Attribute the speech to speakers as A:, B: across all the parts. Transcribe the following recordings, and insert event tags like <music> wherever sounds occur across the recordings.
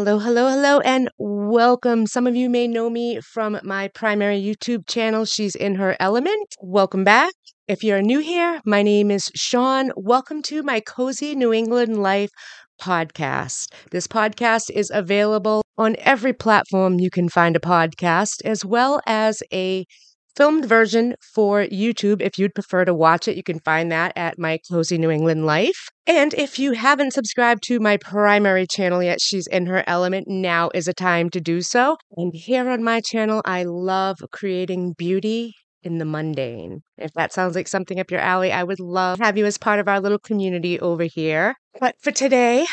A: Hello, hello, hello, and welcome. Some of you may know me from my primary YouTube channel, She's in Her Element. Welcome back. If you're new here, my name is Sean. Welcome to my Cozy New England Life podcast. This podcast is available on every platform you can find a podcast, as well as a filmed version for YouTube. If you'd prefer to watch it, you can find that at my Cozy New England Life. And if you haven't subscribed to my primary channel yet, she's in her element, now is a time to do so. And here on my channel, I love creating beauty in the mundane. If that sounds like something up your alley, I would love to have you as part of our little community over here. But for today,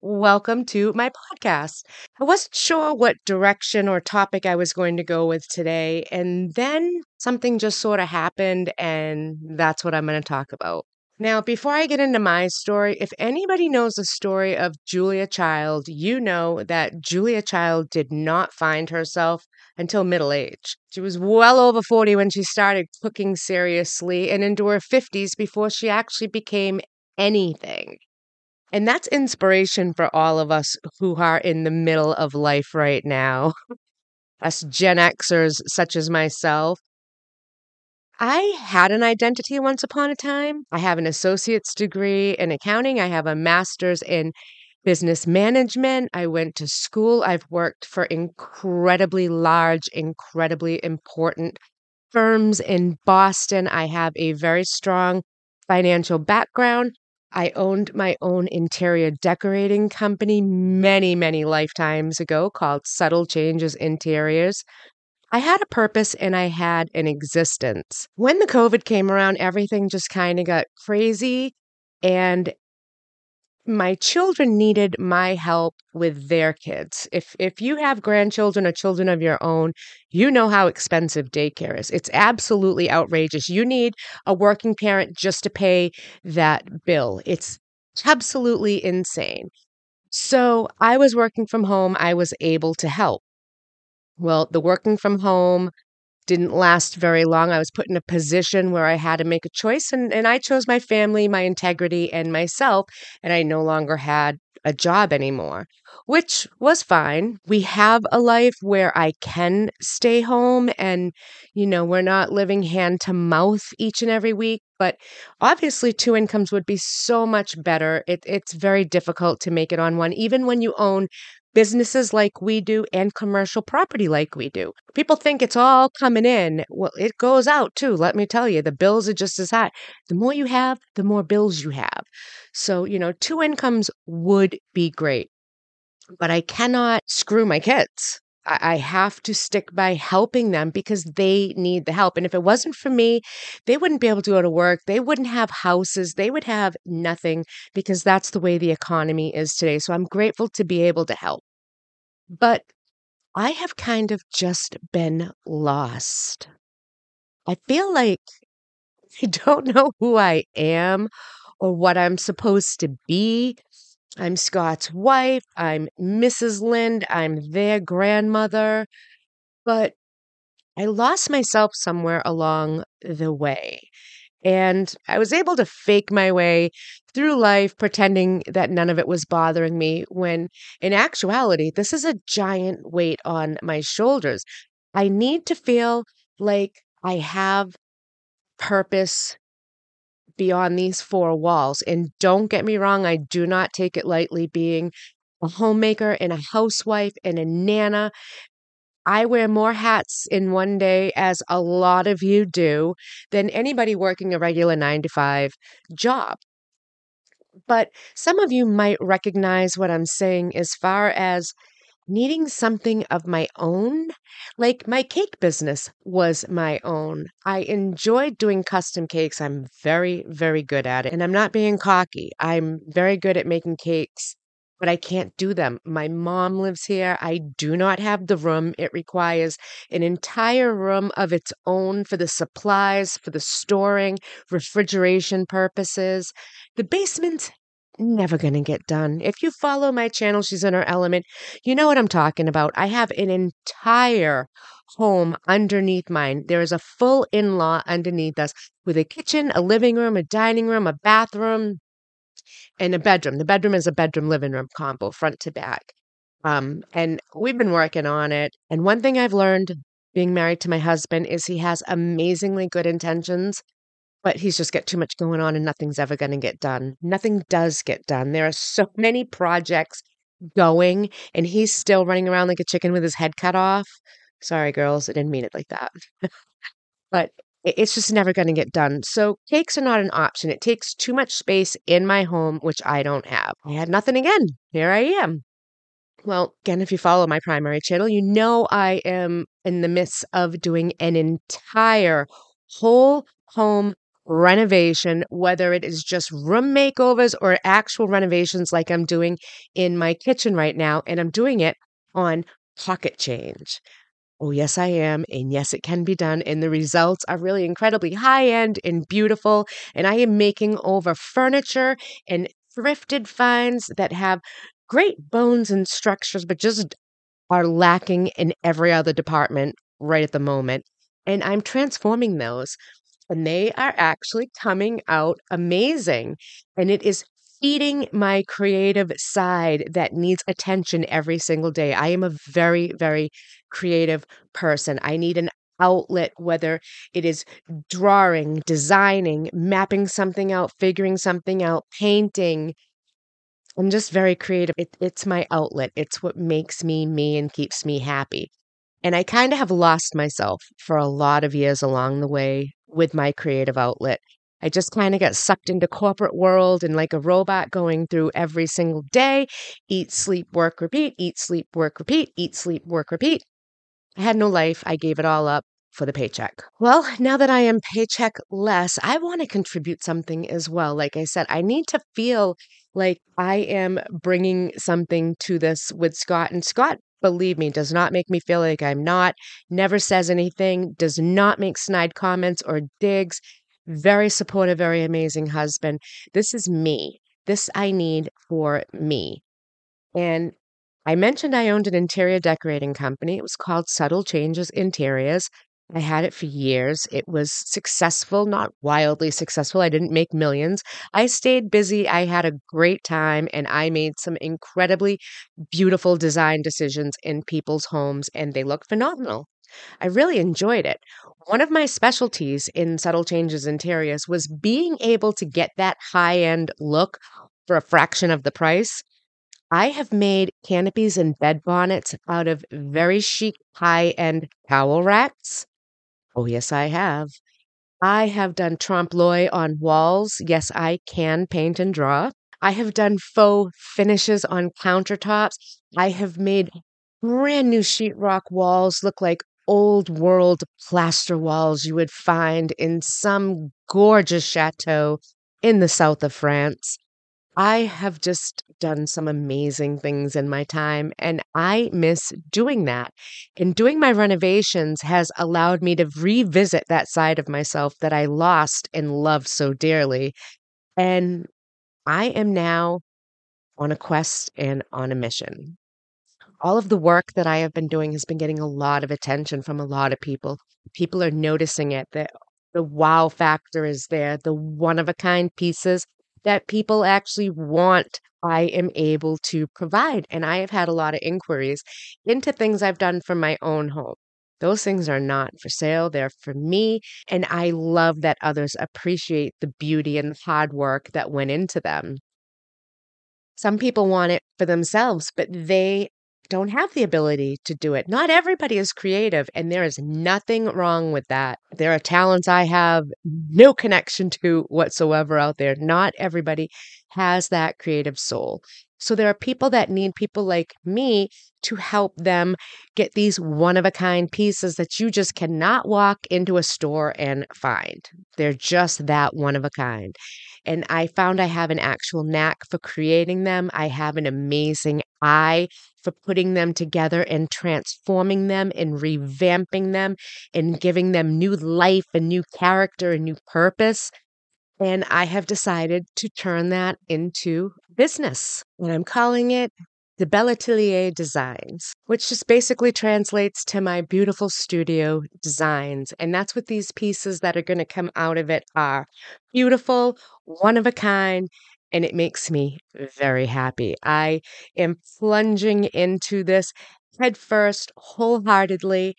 A: Welcome to my podcast. I wasn't sure what direction or topic I was going to go with today, and then something just sort of happened, and that's what I'm going to talk about. Now, before I get into my story, if anybody knows the story of Julia Child, you know that Julia Child did not find herself until middle age. She was well over 40 when she started cooking seriously and into her 50s before she actually became anything. And that's inspiration for all of us who are in the middle of life right now. <laughs> Us Gen Xers, such as myself. I had an identity once upon a time. I have an associate's degree in accounting, I have a master's in business management. I went to school. I've worked for incredibly large, incredibly important firms in Boston. I have a very strong financial background. I owned my own interior decorating company many, many lifetimes ago called Subtle Changes Interiors. I had a purpose and I had an existence. When the COVID came around, everything just kind of got crazy. And my children needed my help with their kids. If if you have grandchildren or children of your own, you know how expensive daycare is. It's absolutely outrageous. You need a working parent just to pay that bill. It's absolutely insane. So, I was working from home, I was able to help. Well, the working from home didn't last very long. I was put in a position where I had to make a choice, and, and I chose my family, my integrity, and myself, and I no longer had a job anymore, which was fine. We have a life where I can stay home and, you know, we're not living hand to mouth each and every week. But obviously, two incomes would be so much better. It, it's very difficult to make it on one, even when you own businesses like we do and commercial property like we do. People think it's all coming in. Well, it goes out too. Let me tell you, the bills are just as high. The more you have, the more bills you have. So, you know, two incomes would be great, but I cannot screw my kids. I have to stick by helping them because they need the help. And if it wasn't for me, they wouldn't be able to go to work. They wouldn't have houses. They would have nothing because that's the way the economy is today. So I'm grateful to be able to help. But I have kind of just been lost. I feel like <laughs> I don't know who I am or what I'm supposed to be. I'm Scott's wife. I'm Mrs. Lind. I'm their grandmother. But I lost myself somewhere along the way. And I was able to fake my way through life, pretending that none of it was bothering me, when in actuality, this is a giant weight on my shoulders. I need to feel like I have purpose beyond these four walls. And don't get me wrong, I do not take it lightly being a homemaker and a housewife and a nana I wear more hats in one day, as a lot of you do, than anybody working a regular nine to five job. But some of you might recognize what I'm saying as far as needing something of my own. Like my cake business was my own. I enjoyed doing custom cakes. I'm very, very good at it. And I'm not being cocky. I'm very good at making cakes but I can't do them. My mom lives here. I do not have the room. It requires an entire room of its own for the supplies, for the storing, refrigeration purposes. The basement's never going to get done. If you follow my channel, she's in her element, you know what I'm talking about. I have an entire home underneath mine. There is a full in law underneath us with a kitchen, a living room, a dining room, a bathroom, and a bedroom. The bedroom is a bedroom living room combo, front to back. Um, and we've been working on it. And one thing I've learned being married to my husband is he has amazingly good intentions, but he's just got too much going on and nothing's ever going to get done. Nothing does get done. There are so <laughs> many projects going, and he's still running around like a chicken with his head cut off. Sorry, girls, I didn't mean it like that. <laughs> but it's just never going to get done. So cakes are not an option. It takes too much space in my home, which I don't have. I had nothing again. Here I am. Well, again, if you follow my primary channel, you know I am in the midst of doing an entire whole home renovation, whether it is just room makeovers or actual renovations like I'm doing in my kitchen right now. And I'm doing it on pocket change. Oh, yes, I am. And yes, it can be done. And the results are really incredibly high end and beautiful. And I am making over furniture and thrifted finds that have great bones and structures, but just are lacking in every other department right at the moment. And I'm transforming those, and they are actually coming out amazing. And it is feeding my creative side that needs attention every single day. I am a very, very creative person. I need an outlet, whether it is drawing, designing, mapping something out, figuring something out, painting, I'm just very creative. It, it's my outlet. It's what makes me me and keeps me happy. And I kind of have lost myself for a lot of years along the way with my creative outlet. I just kind of got sucked into corporate world and like a robot going through every single day, eat, sleep, work, repeat, eat, sleep, work, repeat, eat, sleep, work, repeat. I had no life. I gave it all up for the paycheck. Well, now that I am paycheck less, I want to contribute something as well. Like I said, I need to feel like I am bringing something to this with Scott. And Scott, believe me, does not make me feel like I'm not, never says anything, does not make snide comments or digs. Very supportive, very amazing husband. This is me. This I need for me. And I mentioned I owned an interior decorating company. It was called Subtle Changes Interiors. I had it for years. It was successful, not wildly successful. I didn't make millions. I stayed busy. I had a great time and I made some incredibly beautiful design decisions in people's homes and they look phenomenal. I really enjoyed it. One of my specialties in Subtle Changes Interiors was being able to get that high end look for a fraction of the price. I have made canopies and bed bonnets out of very chic high end towel racks. Oh, yes, I have. I have done trompe l'oeil on walls. Yes, I can paint and draw. I have done faux finishes on countertops. I have made brand new sheetrock walls look like old world plaster walls you would find in some gorgeous chateau in the south of France. I have just done some amazing things in my time, and I miss doing that. And doing my renovations has allowed me to revisit that side of myself that I lost and loved so dearly. And I am now on a quest and on a mission. All of the work that I have been doing has been getting a lot of attention from a lot of people. People are noticing it, that the wow factor is there, the one of a kind pieces that people actually want I am able to provide. And I have had a lot of inquiries into things I've done for my own home. Those things are not for sale, they're for me. And I love that others appreciate the beauty and the hard work that went into them. Some people want it for themselves, but they don't have the ability to do it. Not everybody is creative, and there is nothing wrong with that. There are talents I have no connection to whatsoever out there. Not everybody has that creative soul. So there are people that need people like me to help them get these one of a kind pieces that you just cannot walk into a store and find. They're just that one of a kind. And I found I have an actual knack for creating them. I have an amazing eye for putting them together and transforming them and revamping them and giving them new life and new character and new purpose. And I have decided to turn that into business. And I'm calling it the Belle Atelier Designs, which just basically translates to my beautiful studio designs. And that's what these pieces that are going to come out of it are beautiful, one of a kind, and it makes me very happy. I am plunging into this headfirst, wholeheartedly.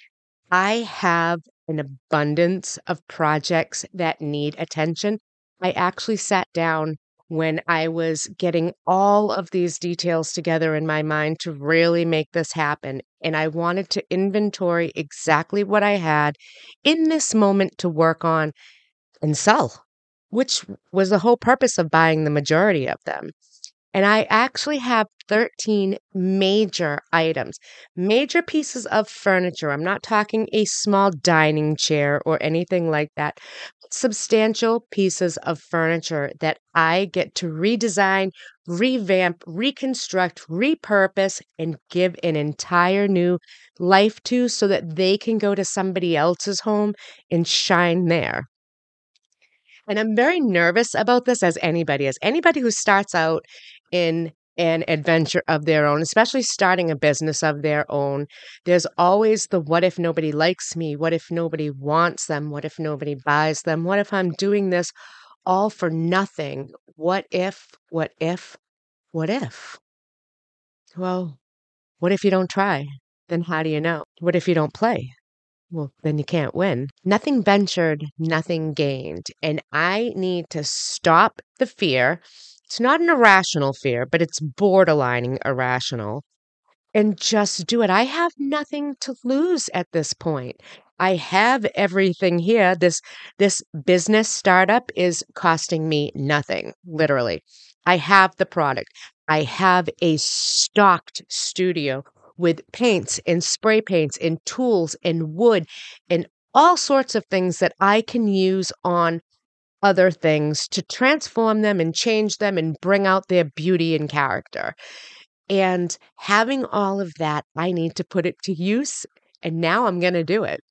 A: I have an abundance of projects that need attention. I actually sat down when I was getting all of these details together in my mind to really make this happen. And I wanted to inventory exactly what I had in this moment to work on and sell, which was the whole purpose of buying the majority of them. And I actually have 13 major items, major pieces of furniture. I'm not talking a small dining chair or anything like that. Substantial pieces of furniture that I get to redesign, revamp, reconstruct, repurpose, and give an entire new life to so that they can go to somebody else's home and shine there. And I'm very nervous about this as anybody is. Anybody who starts out in an adventure of their own, especially starting a business of their own. There's always the what if nobody likes me? What if nobody wants them? What if nobody buys them? What if I'm doing this all for nothing? What if, what if, what if? Well, what if you don't try? Then how do you know? What if you don't play? Well, then you can't win. Nothing ventured, nothing gained. And I need to stop the fear it's not an irrational fear, but it's borderlining irrational. And just do it. I have nothing to lose at this point. I have everything here. This this business startup is costing me nothing, literally. I have the product. I have a stocked studio with paints and spray paints and tools and wood and all sorts of things that I can use on other things to transform them and change them and bring out their beauty and character. And having all of that, I need to put it to use. And now I'm going to do it.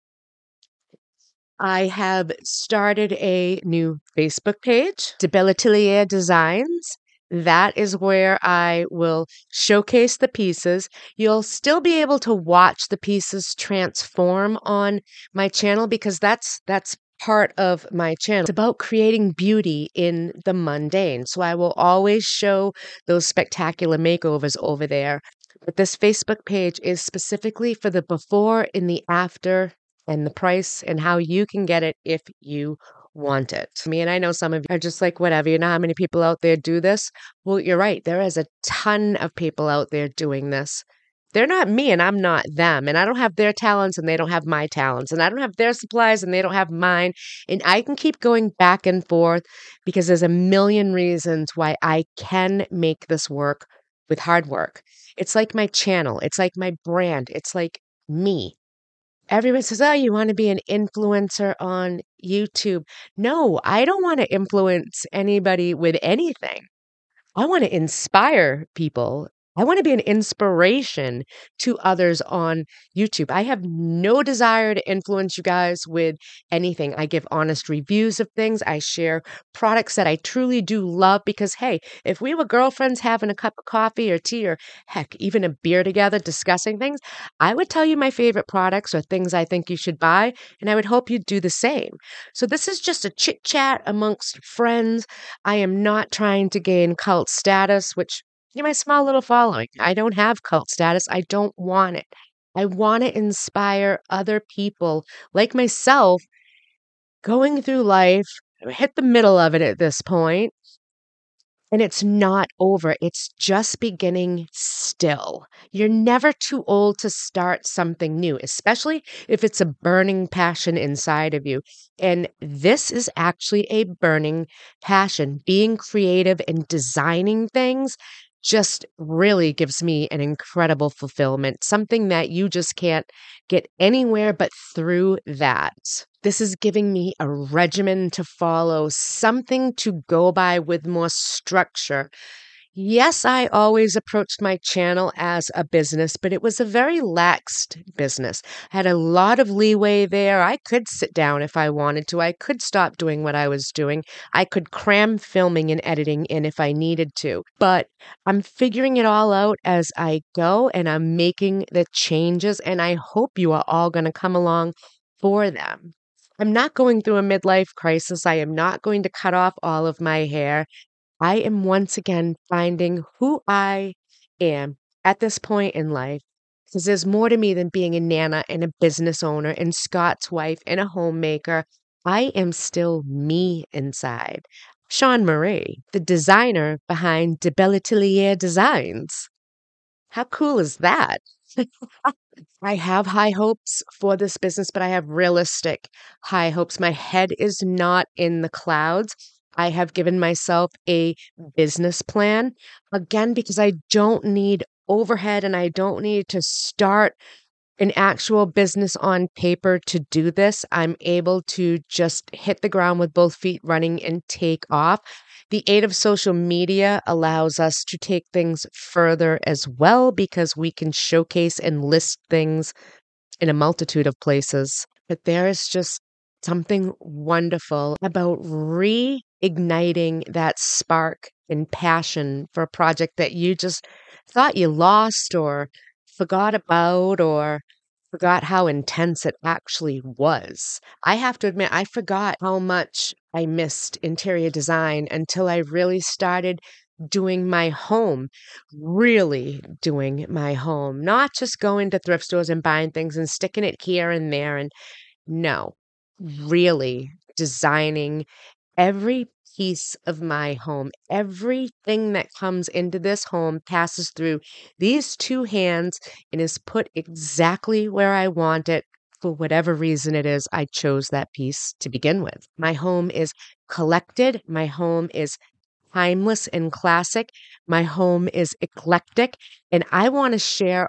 A: I have started a new Facebook page, De Belle Atelier Designs. That is where I will showcase the pieces. You'll still be able to watch the pieces transform on my channel because that's that's part of my channel. It's about creating beauty in the mundane. So I will always show those spectacular makeovers over there. But this Facebook page is specifically for the before and the after and the price and how you can get it if you want it. I mean, I know some of you are just like, whatever, you know how many people out there do this? Well, you're right. There is a ton of people out there doing this they're not me and I'm not them. And I don't have their talents and they don't have my talents. And I don't have their supplies and they don't have mine. And I can keep going back and forth because there's a million reasons why I can make this work with hard work. It's like my channel, it's like my brand, it's like me. Everyone says, Oh, you want to be an influencer on YouTube. No, I don't want to influence anybody with anything. I want to inspire people I want to be an inspiration to others on YouTube. I have no desire to influence you guys with anything. I give honest reviews of things. I share products that I truly do love because, hey, if we were girlfriends having a cup of coffee or tea or heck, even a beer together discussing things, I would tell you my favorite products or things I think you should buy, and I would hope you'd do the same. So this is just a chit chat amongst friends. I am not trying to gain cult status, which you're my small little following. I don't have cult status. I don't want it. I want to inspire other people like myself going through life, uh, hit the middle of it at this point, and it's not over. It's just beginning still. You're never too old to start something new, especially if it's a burning passion inside of you. And this is actually a burning passion. Being creative and designing things just really gives me an incredible fulfillment, something that you just can't get anywhere but through that. This is giving me a regimen to follow, something to go by with more structure, Yes, I always approached my channel as a business, but it was a very laxed business. I had a lot of leeway there. I could sit down if I wanted to. I could stop doing what I was doing. I could cram filming and editing in if I needed to. But I'm figuring it all out as I go and I'm making the changes, and I hope you are all going to come along for them. I'm not going through a midlife crisis. I am not going to cut off all of my hair. I am once again finding who I am at this point in life because there's more to me than being a nana and a business owner and Scott's wife and a homemaker. I am still me inside. Sean Marie, the designer behind De Belle Atelier Designs. How cool is that? <laughs> I have high hopes for this business, but I have realistic high hopes. My head is not in the clouds. I have given myself a business plan again because I don't need overhead and I don't need to start an actual business on paper to do this. I'm able to just hit the ground with both feet running and take off. The aid of social media allows us to take things further as well because we can showcase and list things in a multitude of places. But there is just something wonderful about reigniting that spark and passion for a project that you just thought you lost or forgot about or forgot how intense it actually was. I have to admit, I forgot how much I missed interior design until I really started doing my home, really doing my home, not just going to thrift stores and buying things and sticking it here and there. And no, really designing every piece of my home. Everything that comes into this home passes through these two hands and is put exactly where I want it for whatever reason it is I chose that piece to begin with. My home is collected. My home is timeless and classic. My home is eclectic. And I want to share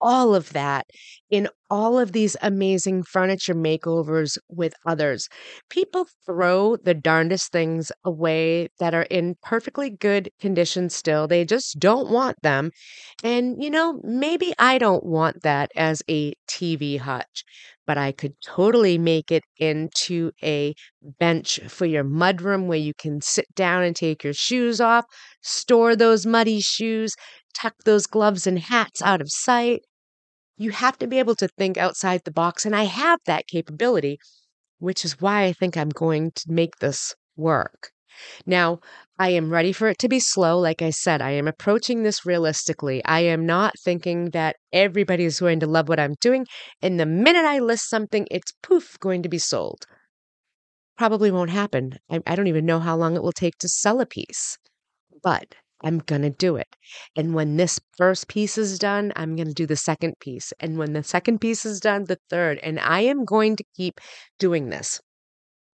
A: all of that in all of these amazing furniture makeovers with others. People throw the darndest things away that are in perfectly good condition still. They just don't want them. And, you know, maybe I don't want that as a TV hutch, but I could totally make it into a bench for your mudroom where you can sit down and take your shoes off, store those muddy shoes, tuck those gloves and hats out of sight you have to be able to think outside the box. And I have that capability, which is why I think I'm going to make this work. Now, I am ready for it to be slow. Like I said, I am approaching this realistically. I am not thinking that everybody is going to love what I'm doing. And the minute I list something, it's poof, going to be sold. Probably won't happen. I, I don't even know how long it will take to sell a piece. But I'm going to do it. And when this first piece is done, I'm going to do the second piece. And when the second piece is done, the third. And I am going to keep doing this.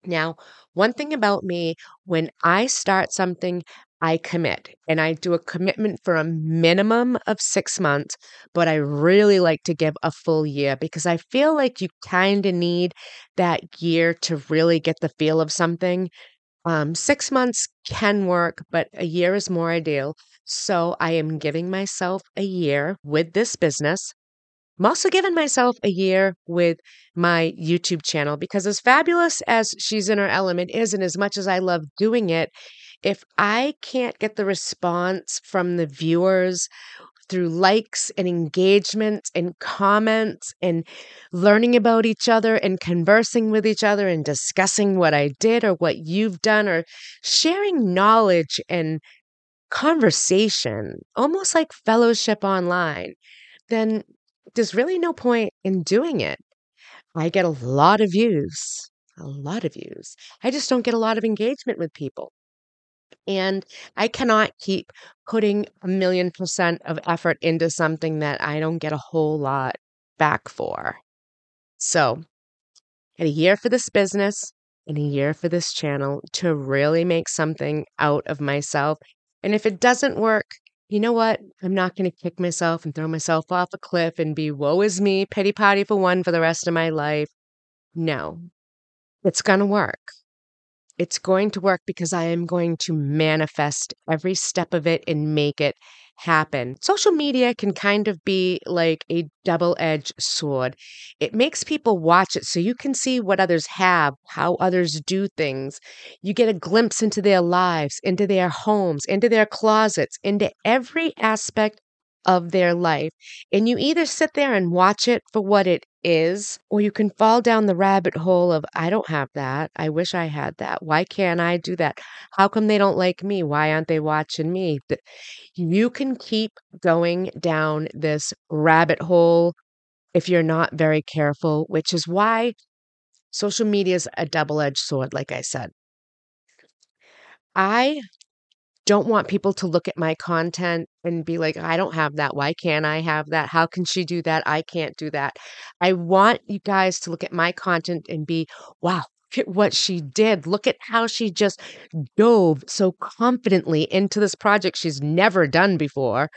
A: Now, one thing about me, when I start something, I commit and I do a commitment for a minimum of six months, but I really like to give a full year because I feel like you kind of need that year to really get the feel of something. Um, six months can work, but a year is more ideal. So I am giving myself a year with this business. I'm also giving myself a year with my YouTube channel because, as fabulous as She's in Her Element is, and as much as I love doing it, if I can't get the response from the viewers through likes and engagement and comments and learning about each other and conversing with each other and discussing what I did or what you've done or sharing knowledge and conversation, almost like fellowship online, then there's really no point in doing it. I get a lot of views, a lot of views. I just don't get a lot of engagement with people. And I cannot keep putting a million percent of effort into something that I don't get a whole lot back for. So, in a year for this business and a year for this channel to really make something out of myself. And if it doesn't work, you know what? I'm not going to kick myself and throw myself off a cliff and be woe is me, pity party for one for the rest of my life. No, it's going to work. It's going to work because I am going to manifest every step of it and make it happen. Social media can kind of be like a double edged sword. It makes people watch it so you can see what others have, how others do things. You get a glimpse into their lives, into their homes, into their closets, into every aspect of their life. And you either sit there and watch it for what it is, or you can fall down the rabbit hole of, I don't have that. I wish I had that. Why can't I do that? How come they don't like me? Why aren't they watching me? You can keep going down this rabbit hole if you're not very careful, which is why social media is a double edged sword, like I said. I don't want people to look at my content and be like, I don't have that. Why can't I have that? How can she do that? I can't do that. I want you guys to look at my content and be, wow, look at what she did. Look at how she just dove so confidently into this project she's never done before.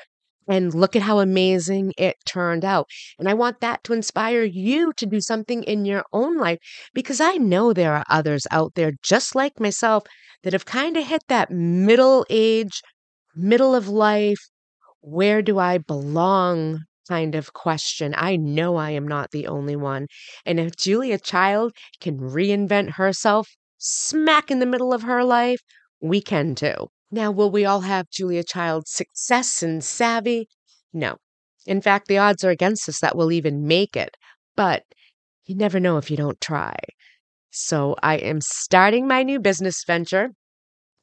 A: And look at how amazing it turned out. And I want that to inspire you to do something in your own life because I know there are others out there just like myself that have kind of hit that middle age, middle of life, where do I belong kind of question. I know I am not the only one. And if Julia Child can reinvent herself smack in the middle of her life, we can too. Now, will we all have Julia Child's success and savvy? No. In fact, the odds are against us that we'll even make it. But you never know if you don't try. So I am starting my new business venture.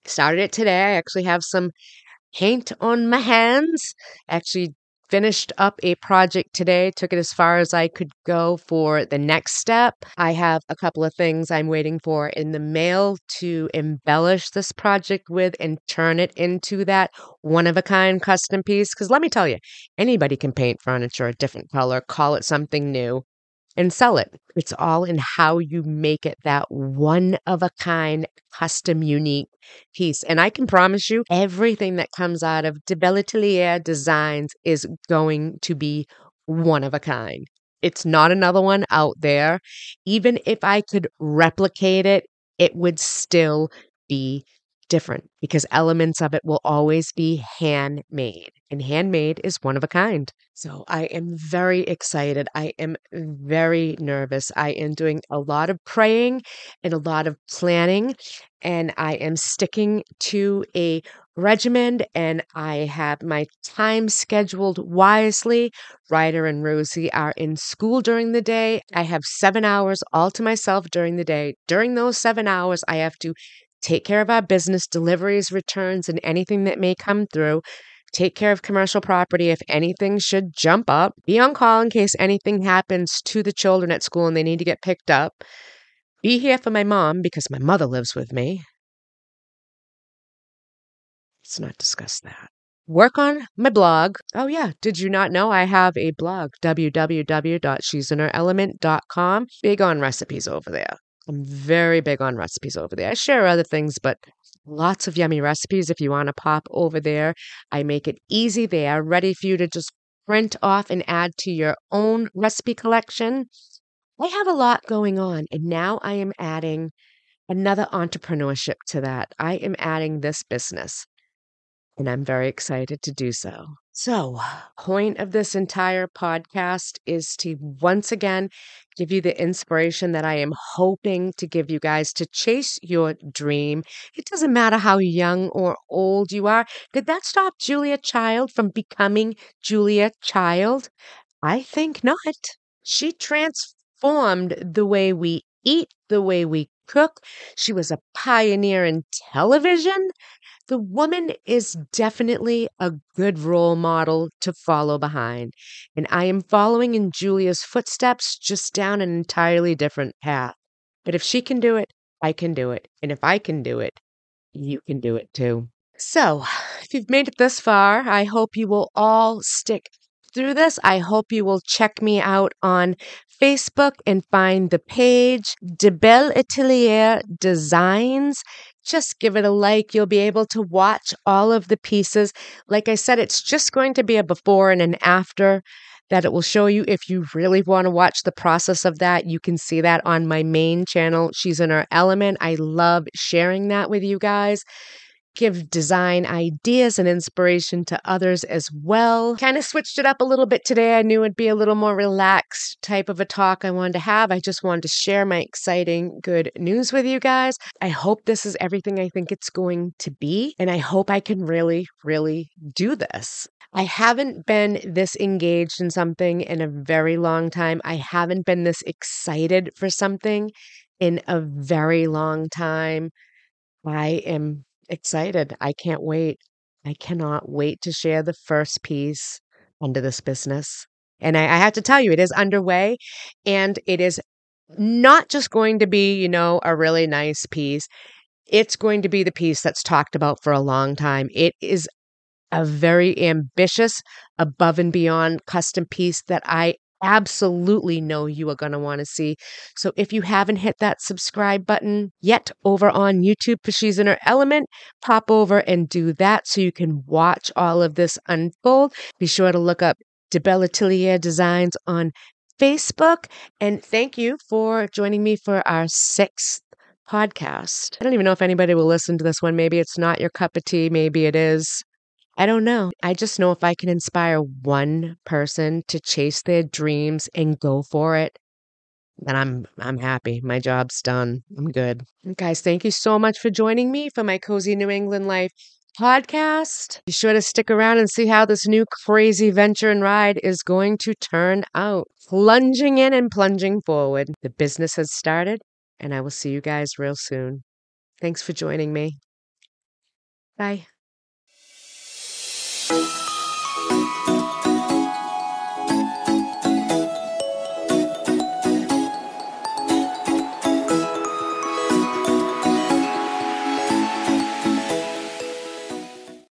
A: Started it today. I actually have some paint on my hands. Actually finished up a project today, took it as far as I could go for the next step. I have a couple of things I'm waiting for in the mail to embellish this project with and turn it into that one of a kind custom piece. Because let me tell you, anybody can paint furniture a different color, call it something new and sell it. It's all in how you make it that one of a kind, custom, unique piece. And I can promise you, everything that comes out of De Belle Atelier Designs is going to be one of a kind. It's not another one out there. Even if I could replicate it, it would still be different because elements of it will always be handmade, and handmade is one of a kind. So I am very excited. I am very nervous. I am doing a lot of praying and a lot of planning, and I am sticking to a regimen and I have my time scheduled wisely. Ryder and Rosie are in school during the day. I have seven hours all to myself during the day. During those seven hours, I have to take care of our business, deliveries, returns, and anything that may come through. Take care of commercial property if anything should jump up. Be on call in case anything happens to the children at school and they need to get picked up. Be here for my mom because my mother lives with me. Let's not discuss that. Work on my blog. Oh, yeah. Did you not know I have a blog? www.she'sinaherelement.com. Big on recipes over there. I'm very big on recipes over there. I share other things, but lots of yummy recipes if you want to pop over there. I make it easy there, ready for you to just print off and add to your own recipe collection. I have a lot going on, and now I am adding another entrepreneurship to that. I am adding this business, and I'm very excited to do so. So, point of this entire podcast is to once again give you the inspiration that I am hoping to give you guys to chase your dream. It doesn't matter how young or old you are. Did that stop Julia Child from becoming Julia Child? I think not. She transformed the way we eat, the way we cook. She was a pioneer in television the woman is definitely a good role model to follow behind. And I am following in Julia's footsteps, just down an entirely different path. But if she can do it, I can do it. And if I can do it, you can do it too. So, <sighs> if you've made it this far, I hope you will all stick through this. I hope you will check me out on Facebook and find the page De Belle Atelier Designs just give it a like. You'll be able to watch all of the pieces. Like I said, it's just going to be a before and an after that it will show you if you really want to watch the process of that. You can see that on my main channel. She's in her element. I love sharing that with you guys give design ideas and inspiration to others as well. Kind of switched it up a little bit today. I knew it'd be a little more relaxed type of a talk I wanted to have. I just wanted to share my exciting good news with you guys. I hope this is everything I think it's going to be, and I hope I can really, really do this. I haven't been this engaged in something in a very long time. I haven't been this excited for something in a very long time. I am excited. I can't wait. I cannot wait to share the first piece under this business. And I, I have to tell you, it is underway and it is not just going to be, you know, a really nice piece. It's going to be the piece that's talked about for a long time. It is a very ambitious, above and beyond custom piece that I absolutely know you are going to want to see. So if you haven't hit that subscribe button yet over on YouTube for She's in Her Element, pop over and do that so you can watch all of this unfold. Be sure to look up De Belle Atelier Designs on Facebook. And thank you for joining me for our sixth podcast. I don't even know if anybody will listen to this one. Maybe it's not your cup of tea. Maybe it is. I don't know. I just know if I can inspire one person to chase their dreams and go for it, then I'm I'm happy. My job's done. I'm good. guys, thank you so much for joining me for my Cozy New England Life podcast. Be sure to stick around and see how this new crazy venture and ride is going to turn out. Plunging in and plunging forward. The business has started, and I will see you guys real soon. Thanks for joining me. Bye.